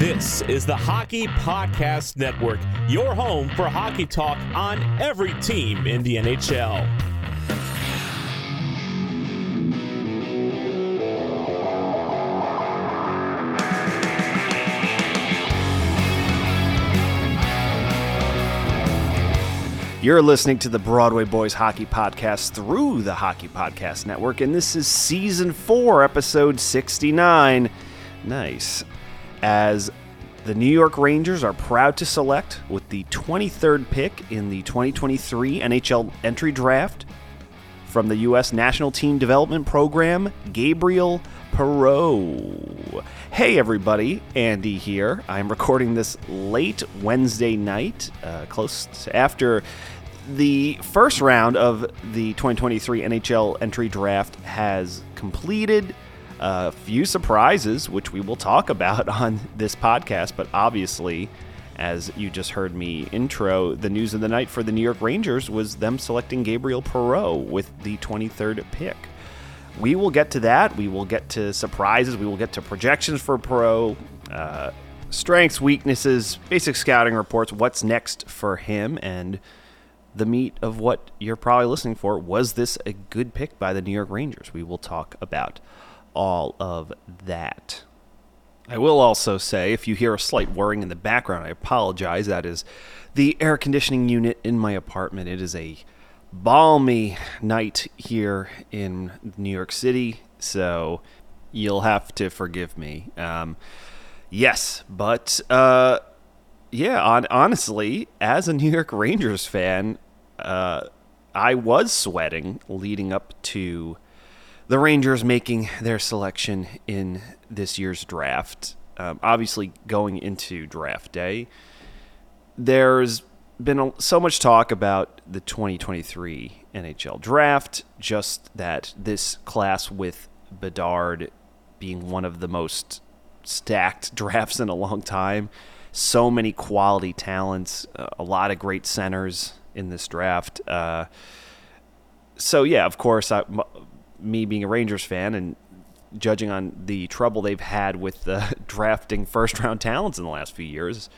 This is the Hockey Podcast Network, your home for hockey talk on every team in the NHL. You're listening to the Broadway Boys Hockey Podcast through the Hockey Podcast Network, and this is season four, episode 69. Nice. As the New York Rangers are proud to select with the 23rd pick in the 2023 NHL entry draft from the U.S. National Team Development Program, Gabriel Perreault. Hey, everybody, Andy here. I'm recording this late Wednesday night, uh, close after the first round of the 2023 NHL entry draft has completed. A few surprises, which we will talk about on this podcast, but obviously, as you just heard me intro, the news of the night for the New York Rangers was them selecting Gabriel Perreault with the 23rd pick. We will get to that. We will get to surprises. We will get to projections for Perreault, uh, strengths, weaknesses, basic scouting reports, what's next for him, and the meat of what you're probably listening for. Was this a good pick by the New York Rangers? We will talk about all of that. I will also say, if you hear a slight whirring in the background, I apologize. That is the air conditioning unit in my apartment. It is a balmy night here in New York City, so you'll have to forgive me. Um, yes, but uh, yeah, on, honestly, as a New York Rangers fan, uh, I was sweating leading up to the Rangers making their selection in this year's draft. Um, obviously, going into draft day, there's been a, so much talk about the 2023 NHL draft, just that this class with Bedard being one of the most stacked drafts in a long time. So many quality talents, a lot of great centers in this draft. Uh, so yeah, of course, I, me being a Rangers fan and judging on the trouble they've had with uh, drafting first round talents in the last few years,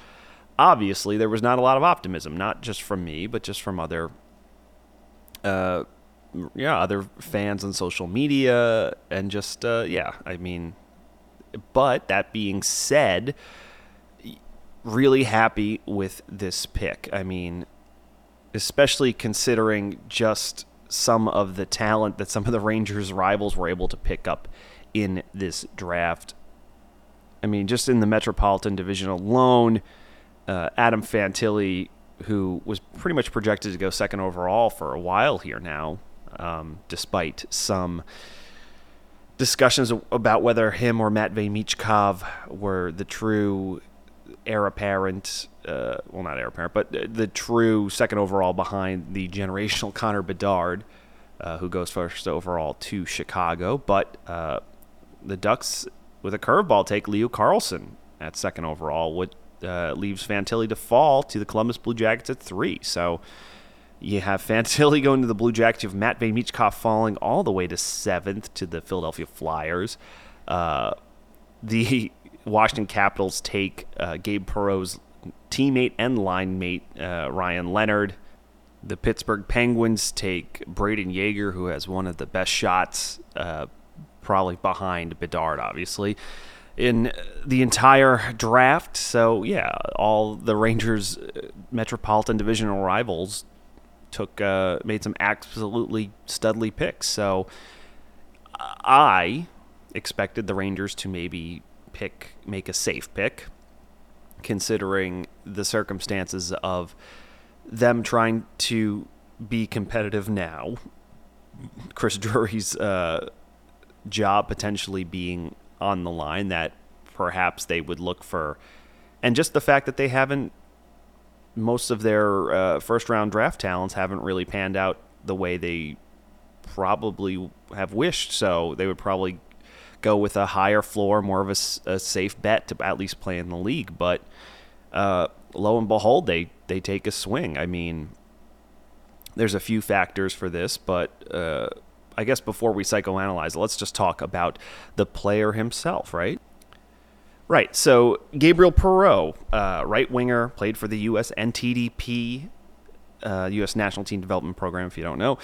obviously there was not a lot of optimism, not just from me, but just from other, uh, yeah, other fans on social media and just uh, yeah, I mean, but that being said, really happy with this pick. I mean, especially considering just some of the talent that some of the Rangers rivals were able to pick up in this draft. I mean, just in the Metropolitan Division alone, uh, Adam Fantilli, who was pretty much projected to go second overall for a while here now, um, despite some discussions about whether him or Matvey Michkov were the true heir apparent, uh, well, not heir apparent, but the true second overall behind the generational Connor Bedard, uh, who goes first overall to Chicago. But uh, the Ducks, with a curveball, take Leo Carlsson at second overall, what uh, leaves Fantilli to fall to the Columbus Blue Jackets at three. So you have Fantilli going to the Blue Jackets. You have Matvey Michkov falling all the way to seventh to the Philadelphia Flyers. Uh, the Washington Capitals take uh, Gabe Perreault's teammate and line mate, uh, Ryan Leonard. The Pittsburgh Penguins take Brayden Yager, who has one of the best shots, uh, probably behind Bedard, obviously, in the entire draft. So, yeah, all the Rangers' uh, Metropolitan Divisional rivals took uh, made some absolutely studly picks. So, I expected the Rangers to maybe pick, make a safe pick, considering the circumstances of them trying to be competitive now. Chris Drury's uh, job potentially being on the line, that perhaps they would look for, and just the fact that they haven't, most of their uh, first round draft talents haven't really panned out the way they probably have wished. So they would probably go with a higher floor, more of a, a safe bet to at least play in the league. But uh, lo and behold, they they take a swing. I mean, there's a few factors for this, but uh, I guess before we psychoanalyze, let's just talk about the player himself, right? Right. So Gabriel Perreault, uh, right winger, played for the U.S. NTDP, U.S. Uh, National Team Development Program. If you don't know,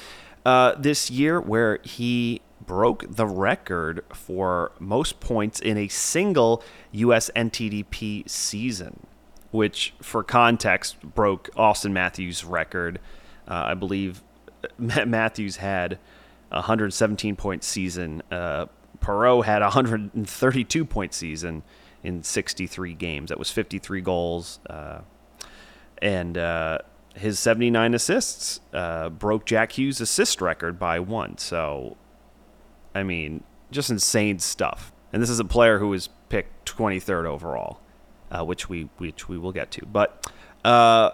uh, this year where he broke the record for most points in a single U.S. NTDP season, which, for context, broke Auston Matthews' record. Uh, I believe Matthews had a 117 point season. Uh, Perreault had a 132 point season in 63 games. That was 53 goals. Uh, and uh, his 79 assists uh, broke Jack Hughes' assist record by one. So I mean, just insane stuff. And this is a player who was picked 23rd overall, uh, which we which we will get to. But uh,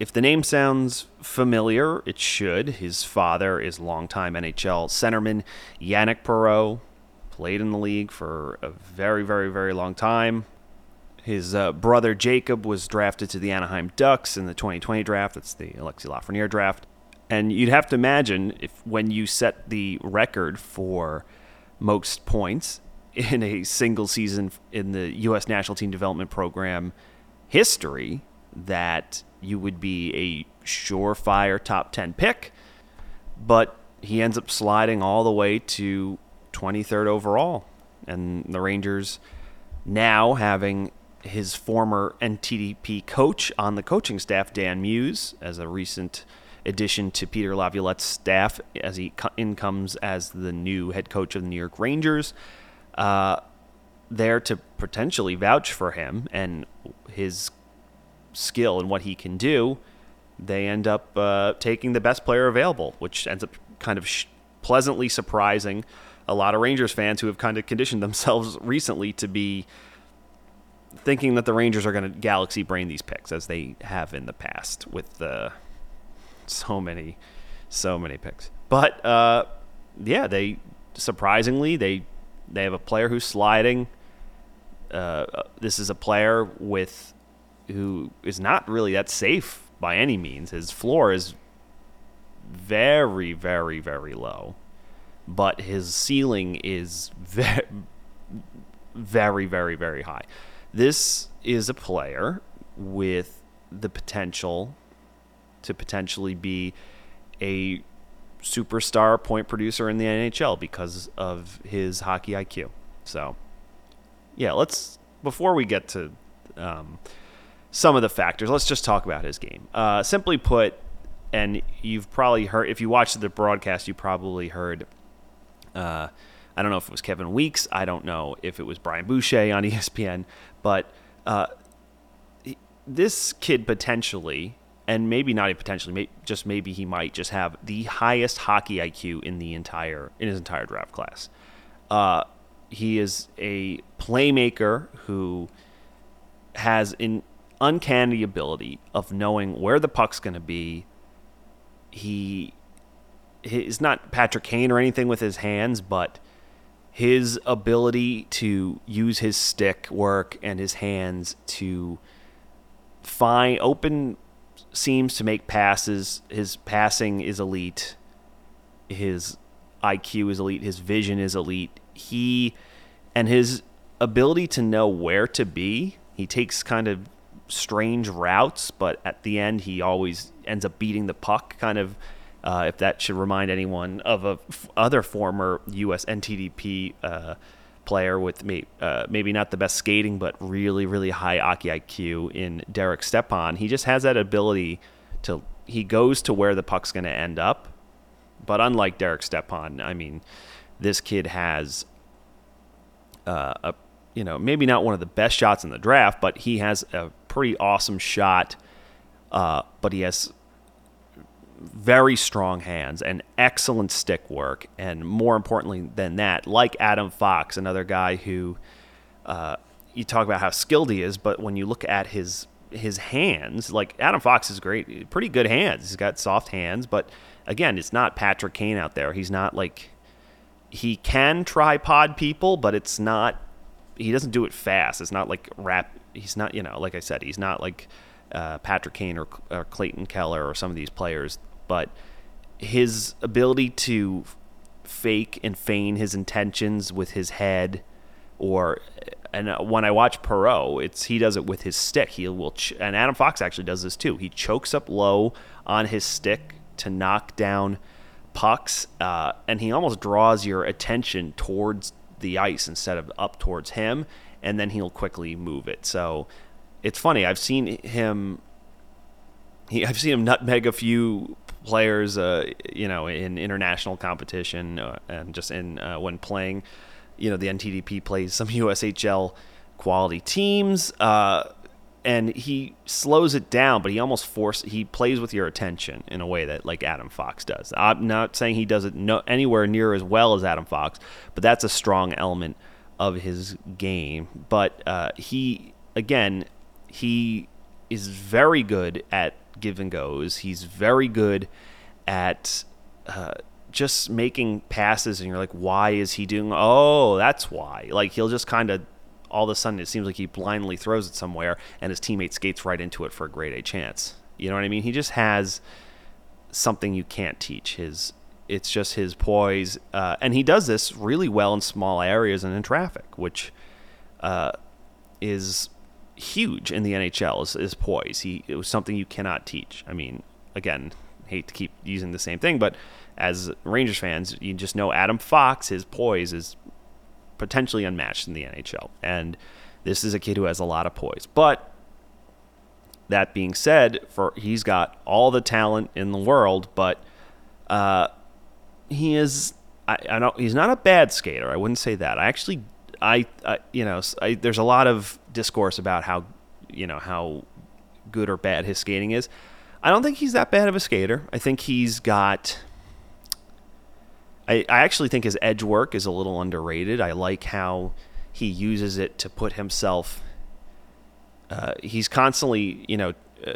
if the name sounds familiar, it should. His father is longtime NHL centerman Yannick Perreault, played in the league for a very, very, very long time. His uh, brother Jacob was drafted to the Anaheim Ducks in the 2020 draft. That's the Alexi Lafreniere draft. And you'd have to imagine if when you set the record for most points in a single season in the U.S. National Team Development Program history, that you would be a surefire top 10 pick. But he ends up sliding all the way to 23rd overall. And the Rangers now having his former NTDP coach on the coaching staff, Dan Muse, as a recent addition to Peter Laviolette's staff as he in comes as the new head coach of the New York Rangers. Uh, there to potentially vouch for him and his skill and what he can do, they end up uh, taking the best player available, which ends up kind of sh- pleasantly surprising a lot of Rangers fans who have kind of conditioned themselves recently to be thinking that the Rangers are going to galaxy brain these picks as they have in the past with the so many, so many picks. But uh, yeah, they surprisingly they they have a player who's sliding. Uh, this is a player with who is not really that safe by any means. His floor is very, very, very low, but his ceiling is very, very, very, very high. This is a player with the potential to potentially be a superstar point producer in the NHL because of his hockey IQ. So, yeah, let's before we get to um, some of the factors, let's just talk about his game. Uh, simply put, and you've probably heard if you watched the broadcast, you probably heard. Uh, I don't know if it was Kevin Weeks. I don't know if it was Brian Boucher on ESPN, but uh, this kid potentially and maybe not even potentially, just maybe he might just have the highest hockey IQ in the entire in his entire draft class. Uh, he is a playmaker who has an uncanny ability of knowing where the puck's going to be. He is not Patrick Kane or anything with his hands, but his ability to use his stick work and his hands to find open seams to make passes. His passing is elite. His IQ is elite. His vision is elite. He and his ability to know where to be. He takes kind of strange routes, but at the end, he always ends up beating the puck. Kind of, uh, if that should remind anyone of a f- other former U.S. NTDP uh, player with may, uh, maybe not the best skating, but really, really high hockey IQ in Derek Stepan. He just has that ability to. He goes to where the puck's going to end up, but unlike Derek Stepan, I mean, this kid has uh, a you know maybe not one of the best shots in the draft, but he has a pretty awesome shot. Uh, but he has very strong hands and excellent stick work, and more importantly than that, like Adam Fox, another guy who uh, you talk about how skilled he is, but when you look at his his hands, like Adam Fox is great, pretty good hands. He's got soft hands, but again, it's not Patrick Kane out there. He's not like he can tripod people, but it's not. He doesn't do it fast. It's not like rap. He's not, you know, like I said, he's not like uh, Patrick Kane or, or Clayton Keller or some of these players. But his ability to fake and feign his intentions with his head, or and uh, when I watch Perreault, it's he does it with his stick. He will, ch- and Adam Fox actually does this too. He chokes up low on his stick to knock down pucks, uh, and he almost draws your attention towards the ice instead of up towards him, and then he'll quickly move it. So it's funny. I've seen him. He, I've seen him nutmeg a few players, uh, you know, in international competition uh, and just in uh, when playing. You know, the NTDP plays some USHL quality teams. Uh, and he slows it down, but he almost force he plays with your attention in a way that like Adam Fox does. I'm not saying he does it no, anywhere near as well as Adam Fox, but that's a strong element of his game. But uh, he again, he is very good at give and goes. He's very good at uh, just making passes, and you're like, why is he doing? Oh, that's why. Like he'll just kind of all of a sudden it seems like he blindly throws it somewhere and his teammate skates right into it for a grade A chance. You know what I mean? He just has something you can't teach. His it's just his poise, uh, and he does this really well in small areas and in traffic, which uh, is huge in the NHL. Is, is poise? He it was something you cannot teach. I mean, again, hate to keep using the same thing, but as Rangers fans, you just know Adam Fox, his poise is potentially unmatched in the NHL. And this is a kid who has a lot of poise. But that being said, for he's got all the talent in the world, but uh, he is I, I don't he's not a bad skater. I wouldn't say that. I actually I, I you know I, there's a lot of discourse about how you know how good or bad his skating is. I don't think he's that bad of a skater. I think he's got I, I actually think his edge work is a little underrated. I like how he uses it to put himself. Uh, he's constantly, you know, uh,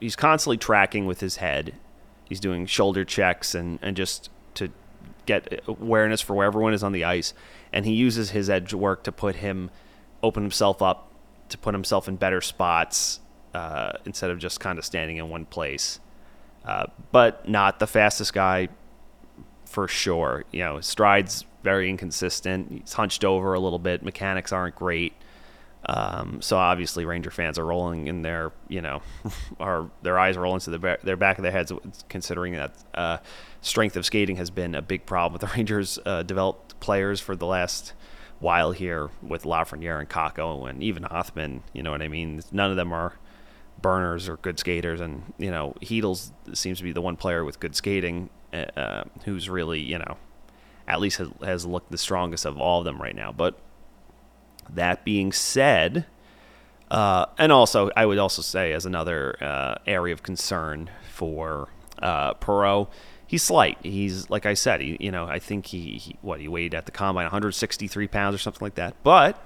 he's constantly tracking with his head. He's doing shoulder checks and, and just get awareness for where everyone is on the ice. And he uses his edge work to put him, open himself up, to put himself in better spots uh, instead of just kind of standing in one place. Uh, but not the fastest guy for sure. You know, stride's very inconsistent. He's hunched over a little bit. Mechanics aren't great. Um, so obviously, Ranger fans are rolling in their, you know, are their eyes rolling to the their back of their heads, considering that uh, strength of skating has been a big problem with the Rangers' uh, developed players for the last while here with Lafreniere and Kakko and even Othmann. You know what I mean? None of them are burners or good skaters, and you know, Chytil's seems to be the one player with good skating uh, who's really, you know, at least has, has looked the strongest of all of them right now. But that being said, Uh, and also, I would also say as another uh, area of concern for uh, Perreault, he's slight. He's like I said, he, you know, I think he, he what he weighed at the combine 163 pounds or something like that. But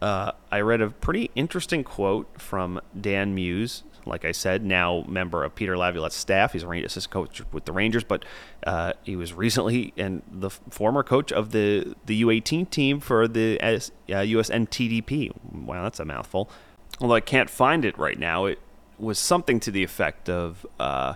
uh, I read a pretty interesting quote from Dan Muse. Like I said, now member of Peter Laviolette's staff. He's a assistant coach with the Rangers, but uh, he was recently and the former coach of the the U18 team for the US NTDP. Wow, that's a mouthful. Although I can't find it right now, it was something to the effect of uh,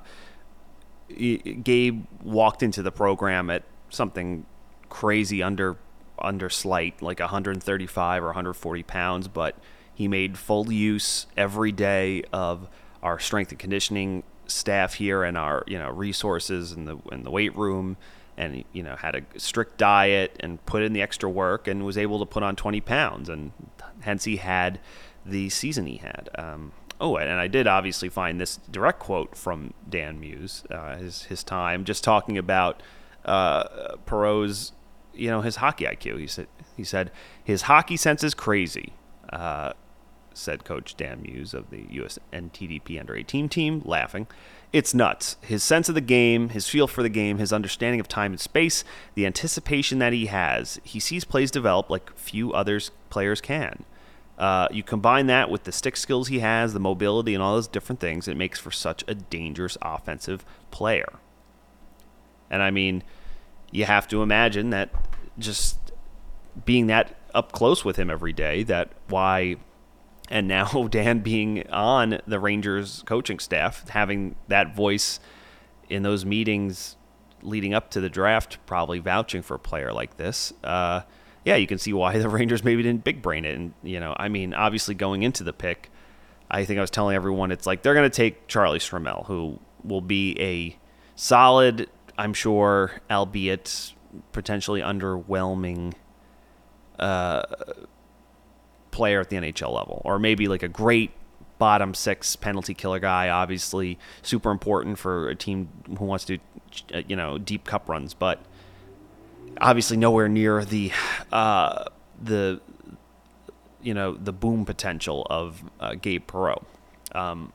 Gabe walked into the program at something crazy under under slight, like 135 or 140 pounds, but he made full use every day of our strength and conditioning staff here and our you know resources in the in the weight room and you know had a strict diet and put in the extra work and was able to put on 20 pounds and hence he had the season he had um, oh and I did obviously find this direct quote from Dan Muse uh, his his time just talking about uh, Perreault's you know his hockey IQ. He said he said his hockey sense is crazy. Uh, said Coach Dan Muse of the U.S. NTDP Under 18 team, laughing. It's nuts. His sense of the game, his feel for the game, his understanding of time and space, the anticipation that he has. He sees plays develop like few others players can. Uh, you combine that with the stick skills he has, the mobility, and all those different things, it makes for such a dangerous offensive player. And I mean, you have to imagine that just being that up close with him every day, that why, and now Dan being on the Rangers coaching staff, having that voice in those meetings leading up to the draft, probably vouching for a player like this. Uh, yeah, you can see why the Rangers maybe didn't big brain it. And, you know, I mean, obviously going into the pick, I think I was telling everyone it's like they're going to take Charlie Stramel, who will be a solid I'm sure, albeit potentially underwhelming uh, player at the NHL level, or maybe like a great bottom six penalty killer guy. Obviously, super important for a team who wants to, uh, you know, deep cup runs, but obviously nowhere near the uh, the you know the boom potential of uh, Gabe Perreault. Um,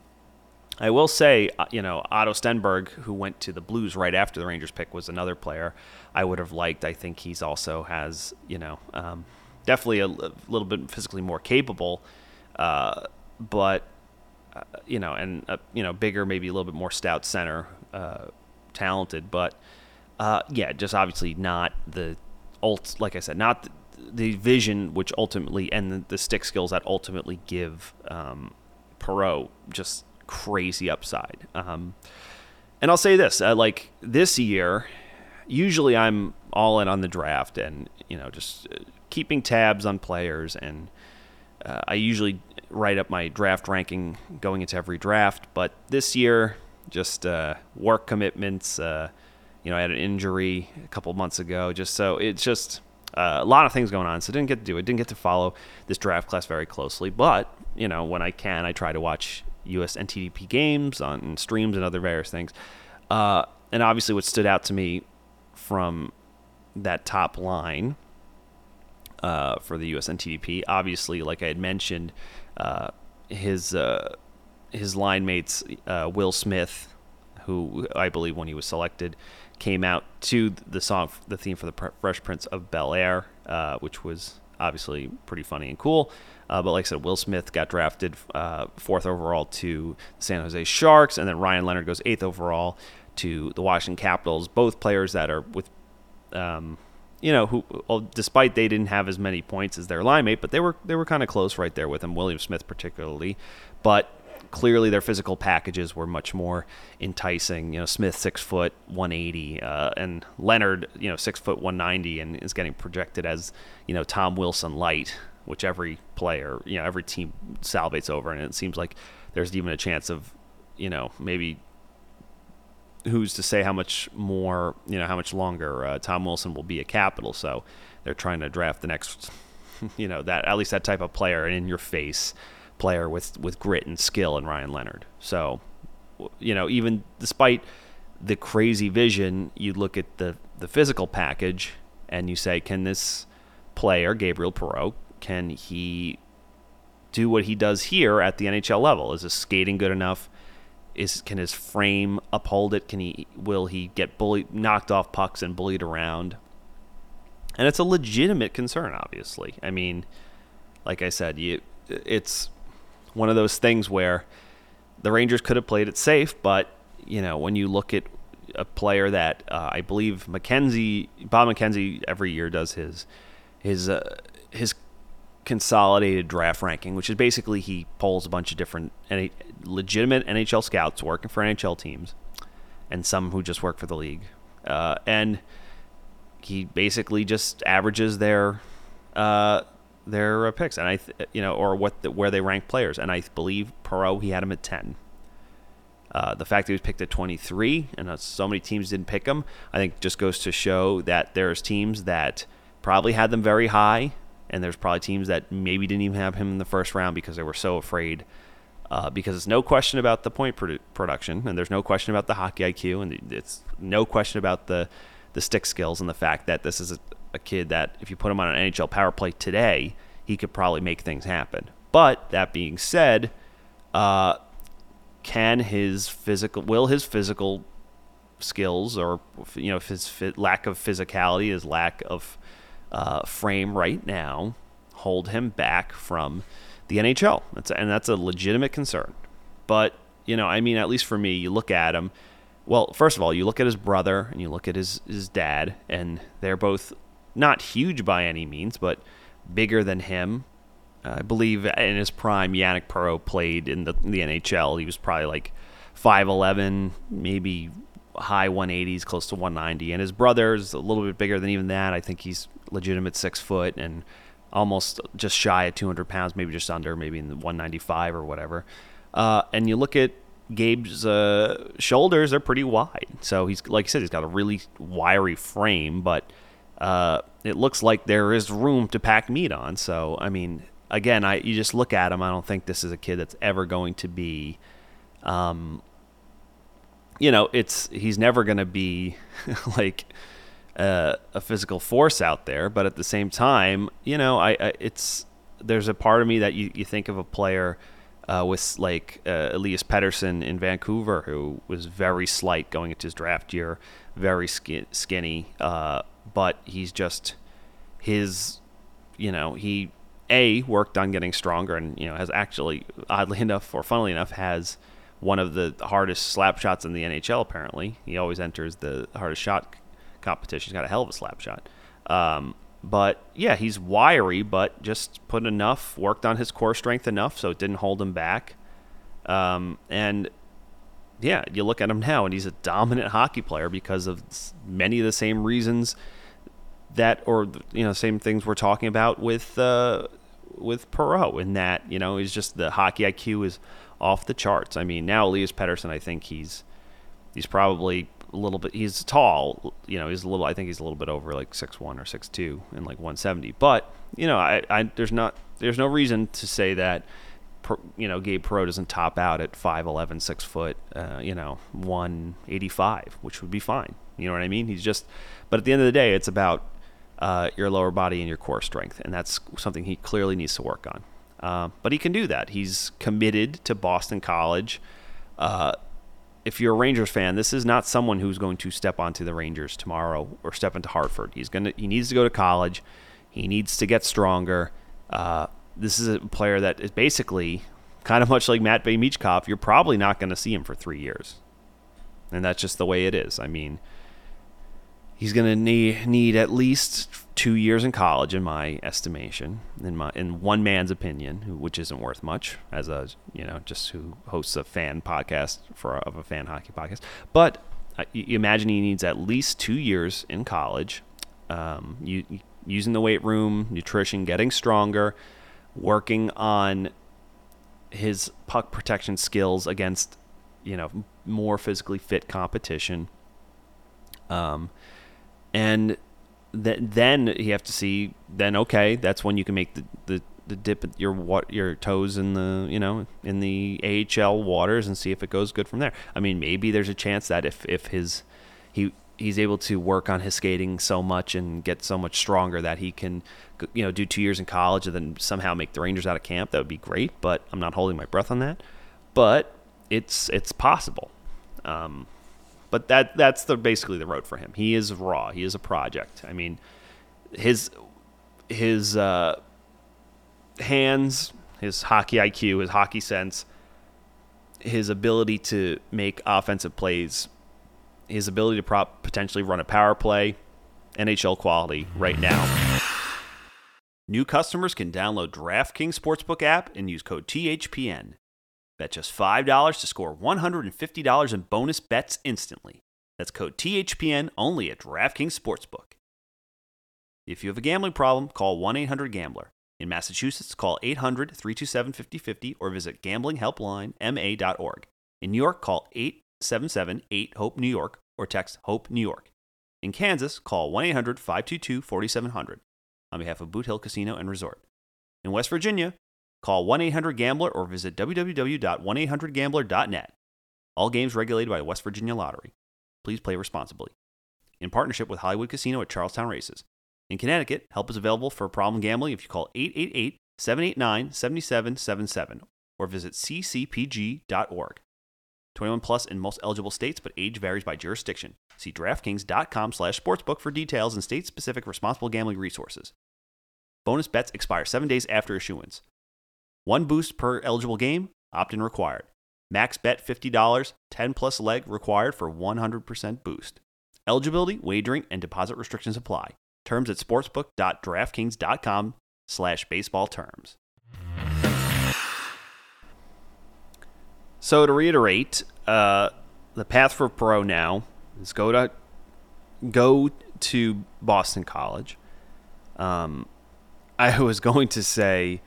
I will say, uh, you know, Otto Stenberg, who went to the Blues right after the Rangers pick, was another player I would have liked. I think he's also has, you know, um, definitely a, little bit physically more capable, uh, but uh, you know, and uh, you know, bigger, maybe a little bit more stout center, uh, talented, but uh, yeah, just obviously not the ult. Like I said, not the, the vision which ultimately and the, the, stick skills that ultimately give um, Perreault just crazy upside. Um, and I'll say this: like this year, usually I'm all in on the draft, and you know, just keeping tabs on players, and uh, I usually write up my draft ranking going into every draft. But this year, just uh, work commitments. Uh, you know, I had an injury a couple months ago, just so it's just. Uh, a lot of things going on, so I didn't get to do it. Didn't get to follow this draft class very closely, but you know, when I can, I try to watch US NTDP games on streams and other various things. Uh, and obviously, what stood out to me from that top line uh, for the US NTDP, obviously, like I had mentioned, uh, his uh, his line mates, uh, Will Smith, who I believe when he was selected, came out to the song, the theme for the Fresh Prince of Bel Air, uh, which was obviously pretty funny and cool. Uh, but like I said, Will Smith got drafted uh, fourth overall to the San Jose Sharks, and then Ryan Leonard goes eighth overall to the Washington Capitals. Both players that are with, um, you know, who despite they didn't have as many points as their line mate, but they were they were kind of close right there with him. William Smith particularly, but clearly their physical packages were much more enticing. You know, Smith six foot one eighty, uh, and Leonard you know six foot one ninety, and is getting projected as you know Tom Wilson light which every player, you know, every team salivates over, and it seems like there's even a chance of, you know, maybe who's to say how much more, you know, how much longer uh, Tom Wilson will be a Capital. So they're trying to draft the next, you know, that at least that type of player, an in your face player with with grit and skill, and Ryan Leonard. So, you know, even despite the crazy vision, you look at the the physical package and you say, can this player, Gabriel Perreault, can he do what he does here at the NHL level. Is his skating good enough? Is can his frame uphold it? Can he will he get bullied, knocked off pucks and bullied around? And it's a legitimate concern, obviously. I mean, like I said, you it's one of those things where the Rangers could have played it safe, but you know when you look at a player that uh, I believe McKenzie, Bob McKenzie, every year does his his uh, his consolidated draft ranking, which is basically he polls a bunch of different legitimate NHL scouts working for NHL teams, and some who just work for the league, uh, and he basically just averages their uh, their picks, and I th- you know or what the, where they rank players, and I believe Perreault he had him at ten. Uh, the fact that he was picked at 23 and so many teams didn't pick him, I think just goes to show that there's teams that probably had them very high, and there's probably teams that maybe didn't even have him in the first round because they were so afraid. Uh, because it's no question about the point produ- production, and there's no question about the hockey IQ, and it's no question about the the stick skills and the fact that this is a, a kid that if you put him on an NHL power play today, he could probably make things happen. But that being said, uh, can his physical will his physical skills or you know his lack of physicality, his lack of uh, frame right now hold him back from the NHL? That's and that's a legitimate concern. But you know, I mean, at least for me, you look at him. Well, first of all, you look at his brother and you look at his his dad, and they're both not huge by any means, but bigger than him. I believe in his prime, Yannick Perreault played in the, in the NHL. He was probably like 5'11, maybe high 180s, close to 190. And his brother is a little bit bigger than even that. I think he's legitimate six foot and almost just shy of 200 pounds, maybe just under, maybe in the 195 or whatever. Uh, and you look at Gabe's uh, shoulders are pretty wide. So he's like I said, he's got a really wiry frame, but uh, it looks like there is room to pack meat on. So I mean, again, I you just look at him. I don't think this is a kid that's ever going to be, um, you know, it's he's never going to be like uh, a physical force out there. But at the same time, you know, I, I it's there's a part of me that you, you think of a player. Uh, with like uh, Elias Pettersson in Vancouver, who was very slight going into his draft year, very skin- skinny, uh, but he's just his, you know, he a worked on getting stronger and you know has actually oddly enough or funnily enough has one of the hardest slap shots in the NHL apparently he always enters the hardest shot competition. He's got a hell of a slap shot. Um, but yeah he's wiry but just put enough worked on his core strength enough so it didn't hold him back. Um, and yeah you look at him now and he's a dominant hockey player because of many of the same reasons that or you know same things we're talking about with uh, with Perreault in that you know he's just the hockey IQ is off the charts. I mean now Elias Pettersson I think he's he's probably a little bit he's tall you know he's a little I think he's a little bit over like six one or six two and like 170 but you know I, I there's not there's no reason to say that you know Gabe Perreault doesn't top out at 5'11 6 foot uh, you know 185 which would be fine you know what I mean he's just but at the end of the day it's about uh, your lower body and your core strength, and that's something he clearly needs to work on. Uh, but he can do that. He's committed to Boston College. If you're a Rangers fan, this is not someone who's going to step onto the Rangers tomorrow or step into Hartford. He's gonna. He needs to go to college. He needs to get stronger. Uh, this is a player that is basically kind of much like Matt Michkov. You're probably not going to see him for three years, and that's just the way it is. I mean, he's going to need need at least two years in college, in my estimation, in my in one man's opinion, which isn't worth much as a you know just who hosts a fan podcast for of a fan hockey podcast. But uh, you imagine he needs at least two years in college, um, you, using the weight room, nutrition, getting stronger, working on his puck protection skills against you know more physically fit competition. Um, and th- then you have to see then okay that's when you can make the, the, the dip your what your toes in the you know in the AHL waters and see if it goes good from there. I mean maybe there's a chance that if if his he he's able to work on his skating so much and get so much stronger that he can, you know, do two years in college and then somehow make the Rangers out of camp. That would be great, but I'm not holding my breath on that. But it's it's possible. Um, but that that's the basically the road for him. He is raw. He is a project. I mean, his his uh, hands, his hockey IQ, his hockey sense, his ability to make offensive plays his ability to prop potentially run a power play, NHL quality right now. New customers can download DraftKings Sportsbook app and use code THPN. Bet just $5 to score $150 in bonus bets instantly. That's code THPN only at DraftKings Sportsbook. If you have a gambling problem, call 1 800 Gambler. In Massachusetts, call 800 327 5050 or visit gamblinghelplinema.org. In New York, call 8 778 HOPE New York or text HOPE New York. In Kansas, call 1 800 522 4700 on behalf of Boot Hill Casino and Resort. In West Virginia, call 1 800 Gambler or visit www.1800Gambler.net. All games regulated by West Virginia Lottery. Please play responsibly. In partnership with Hollywood Casino at Charlestown Races. In Connecticut, help is available for problem gambling if you call 888 789 7777 or visit ccpg.org. 21 plus in most eligible states, but age varies by jurisdiction. See DraftKings.com slash sportsbook for details and state-specific responsible gambling resources. Bonus bets expire seven days after issuance. One boost per eligible game, opt-in required. Max bet $50, 10 plus leg required for 100% boost. Eligibility, wagering, and deposit restrictions apply. Terms at sportsbook.draftkings.com slash baseball terms. So to reiterate, uh, the path for pro now is go to go to Boston College. Um, I was going to say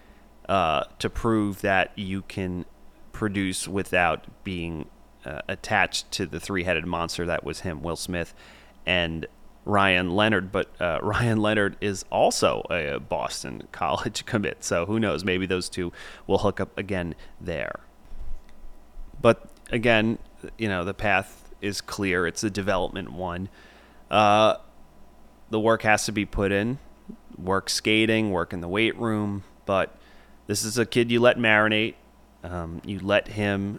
uh, to prove that you can produce without being uh, attached to the three-headed monster that was him, Will Smith, and Ryan Leonard. But uh, Ryan Leonard is also a Boston College commit, so who knows? Maybe those two will hook up again there. But again, you know, the path is clear. It's a development one. Uh, the work has to be put in. Work skating, work in the weight room. But this is a kid you let marinate. Um, you let him.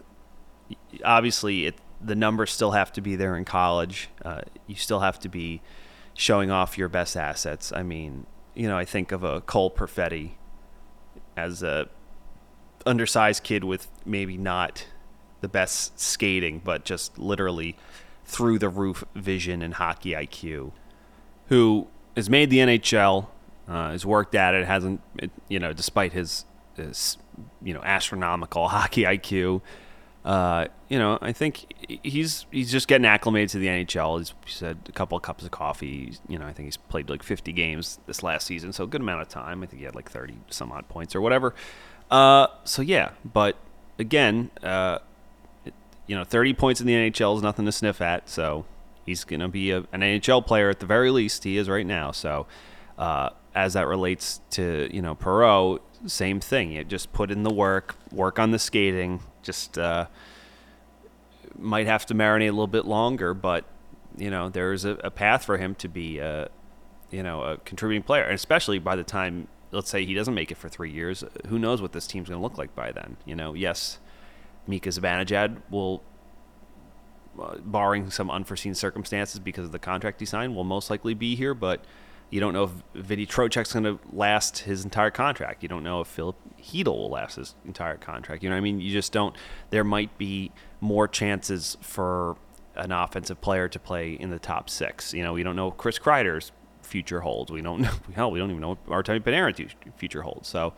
Obviously, it, the numbers still have to be there in college. Uh, you still have to be showing off your best assets. I mean, you know, I think of a Cole Perfetti as a undersized kid with maybe not the best skating, but just literally through the roof vision and hockey IQ, who has made the NHL, uh, has worked at it, hasn't, you know, despite his, his you know, astronomical hockey IQ. Uh, you know, I think he's he's just getting acclimated to the NHL. He's, he's had a couple of cups of coffee. You know, I think he's played like 50 games this last season, so a good amount of time. I think he had like 30 some odd points or whatever. Uh, so yeah, but again, uh, you know, 30 points in the NHL is nothing to sniff at. So he's to be a, an NHL player at the very least. He is right now. So uh, as that relates to, you know, Perreault, same thing. You just put in the work, work on the skating. Just uh, might have to marinate a little bit longer, but, you know, there's a, a path for him to be, a, you know, a contributing player. And especially by the time, let's say he doesn't make it for three years, who knows what this team's going to look like by then. You know, yes Mika Zibanejad will, uh, barring some unforeseen circumstances because of the contract he signed, will most likely be here. But you don't know if Vinnie Trocheck's going to last his entire contract. You don't know if Filip Chytil will last his entire contract. You know what I mean? You just don't. There might be more chances for an offensive player to play in the top six. You know, we don't know Chris Kreider's future holds. We don't know. Hell, we don't even know what Artemi Panarin's future holds. So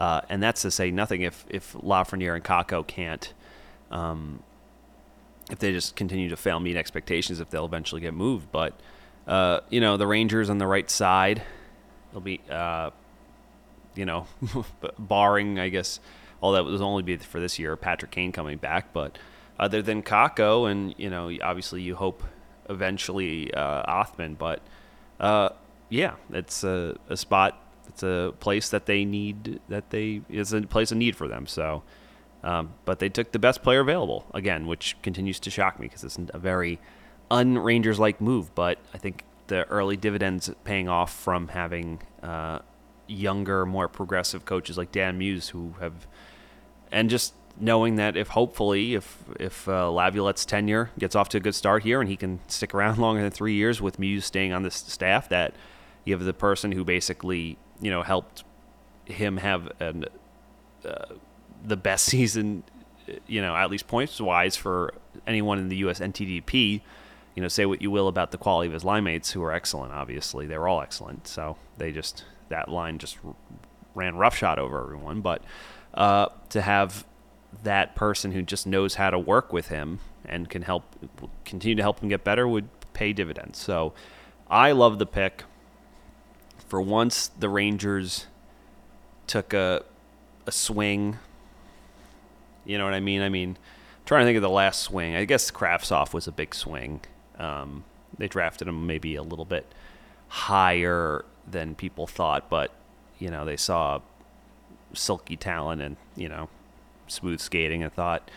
uh, and that's to say nothing if if Lafreniere and Kakko can't, um, if they just continue to fail meet expectations, if they'll eventually get moved. But uh, you know the Rangers on the right side, they'll be, uh, you know, barring I guess all that was only be for this year, Patrick Kane coming back. But other than Kakko, and you know, obviously you hope eventually uh, Othmann, but uh, yeah, it's a, a spot it's a place that they need that they is a place of need for them. So, um, but they took the best player available again, which continues to shock me because it's a very un-Rangers like move, but I think the early dividends paying off from having uh, younger, more progressive coaches like Dan Muse who have, and just knowing that if hopefully if if uh, Laviolette's tenure gets off to a good start here and he can stick around longer than three years with Muse staying on the staff, that you have the person who basically you know helped him have an uh, the best season, you know, at least points wise for anyone in the U.S. NTDP. You know, say what you will about the quality of his line mates, who are excellent. Obviously, they were all excellent. So they just that line just ran roughshod over everyone. But uh, to have that person who just knows how to work with him and can help continue to help him get better would pay dividends. So I love the pick. For once, the Rangers took a a swing. You know what I mean? I mean, I'm trying to think of the last swing. I guess Kravtsov was a big swing. Um, they drafted him maybe a little bit higher than people thought, but you know they saw silky talent and you know smooth skating and thought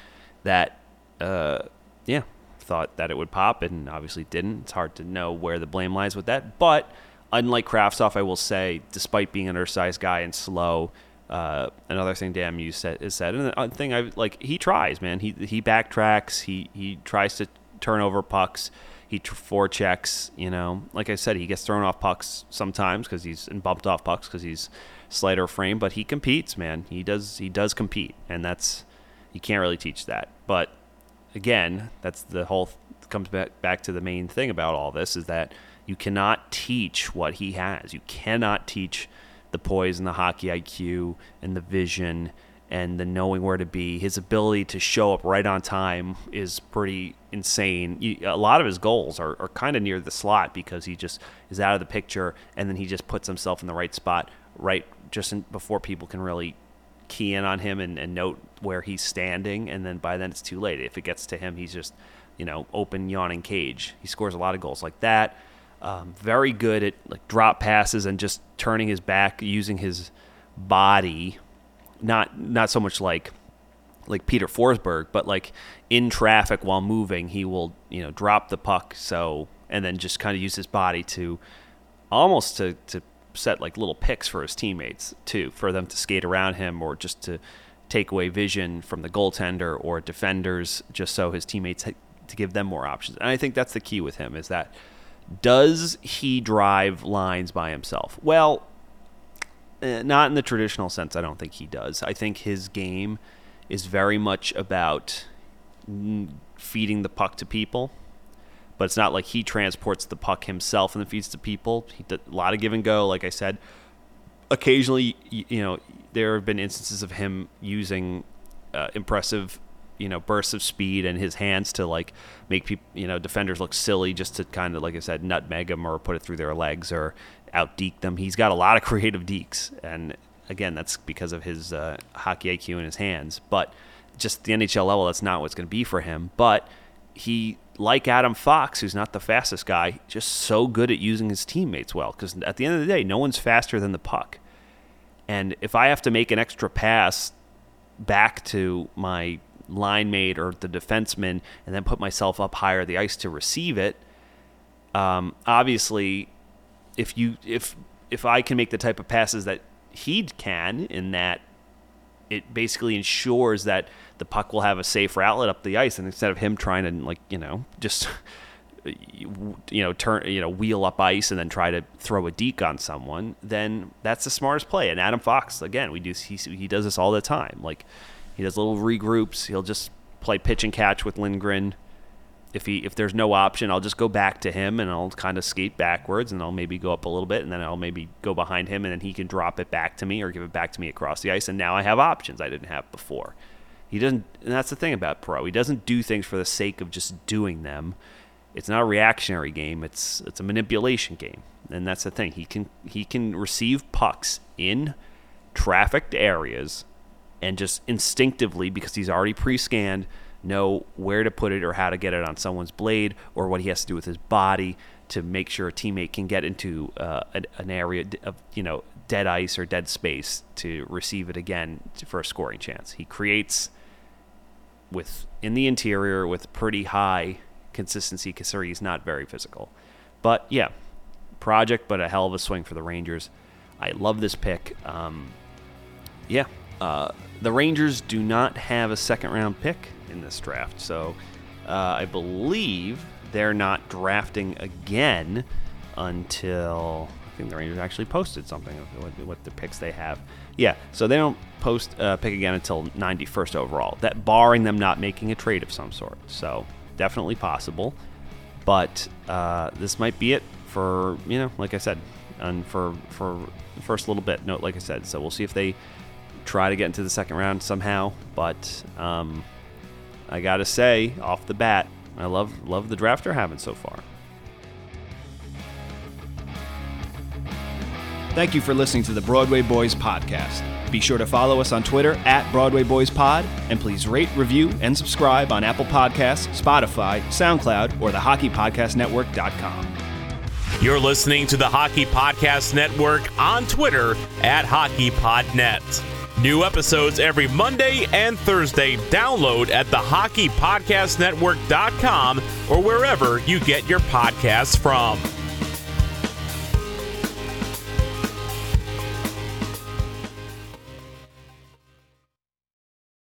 that uh, yeah thought that it would pop and obviously didn't. It's hard to know where the blame lies with that, but unlike Kravtsov, I will say, despite being an undersized guy and slow, uh, another thing Dan Muse said is said, and the thing I like, he tries, man. He he backtracks. He he tries to turn over pucks. He forechecks. You know, like I said, he gets thrown off pucks sometimes because he's and bumped off pucks because he's slighter frame. But he competes, man. He does he does compete, and that's you can't really teach that. But again, that's the whole comes back back to the main thing about all this is that you cannot teach what he has. You cannot teach the poise and the hockey IQ and the vision and the knowing where to be. His ability to show up right on time is pretty insane. a lot of his goals are, are kind of near the slot because he just is out of the picture and then he just puts himself in the right spot right just in, before people can really key in on him and, and note where he's standing. And then by then it's too late. If it gets to him, he's just, you know, open, yawning cage. He scores a lot of goals like that. Um, very good at like drop passes and just turning his back, using his body, not not so much like like Peter Forsberg, but like in traffic while moving, he will you know drop the puck so and then just kind of use his body to almost to to set like little picks for his teammates too, for them to skate around him or just to take away vision from the goaltender or defenders, just so his teammates to give them more options. And I think that's the key with him is that does he drive lines by himself? Well, not in the traditional sense. I don't think he does. I think his game is very much about feeding the puck to people, but it's not like he transports the puck himself and then feeds to people. He did a lot of give and go, like I said. Occasionally, you know, there have been instances of him using uh, impressive you know bursts of speed and his hands to like make people you know defenders look silly just to kind of like I said nutmeg them or put it through their legs or out deke them. He's got a lot of creative dekes, and again that's because of his uh, hockey IQ in his hands. But just the NHL level, that's not what's going to be for him. But he like Adam Fox, who's not the fastest guy, just so good at using his teammates well. Because at the end of the day, no one's faster than the puck. And if I have to make an extra pass back to my line mate or the defenseman and then put myself up higher the ice to receive it. Um, obviously, if you if if I can make the type of passes that he can, in that it basically ensures that the puck will have a safe outlet up the ice, and instead of him trying to like you know just you know turn you know wheel up ice and then try to throw a deke on someone, then that's the smartest play. And Adam Fox, again, we do he he does this all the time, like he does little regroups. He'll just play pitch and catch with Lindgren. If he if there's no option, I'll just go back to him and I'll kind of skate backwards and I'll maybe go up a little bit and then I'll maybe go behind him and then he can drop it back to me or give it back to me across the ice and now I have options I didn't have before. He doesn't and that's the thing about Perrault. He doesn't do things for the sake of just doing them. It's not a reactionary game. It's it's a manipulation game. And that's the thing. He can he can receive pucks in trafficked areas and just instinctively, because he's already pre scanned, know where to put it or how to get it on someone's blade or what he has to do with his body to make sure a teammate can get into uh, an, area of, you know, dead ice or dead space to receive it again for a scoring chance. He creates with in the interior with pretty high consistency considering he's not very physical. But yeah, project, but a hell of a swing for the Rangers. I love this pick. Um, yeah, uh, the Rangers do not have a second round pick in this draft, so uh, I believe they're not drafting again until I think the Rangers actually posted something of what, what the picks they have. Yeah, so they don't post uh, pick again until 91st overall. That barring them not making a trade of some sort. So definitely possible, but uh, this might be it for you know, like I said, and for for the first little bit. Note, like I said, so we'll see if they try to get into the second round somehow. But um, I gotta say, off the bat, I love love the draft they're having so far. Thank you for listening to the Broadway Boys podcast. Be sure to follow us on Twitter at Broadway Boys Pod, and please rate, review, and subscribe on Apple Podcasts, Spotify, SoundCloud, or the Hockey Podcast HockeyPodcastNetwork.com. You're listening to the Hockey Podcast Network on Twitter at HockeyPodNet. New episodes every Monday and Thursday. Download at the HockeyPodcastNetwork.com or wherever you get your podcasts from.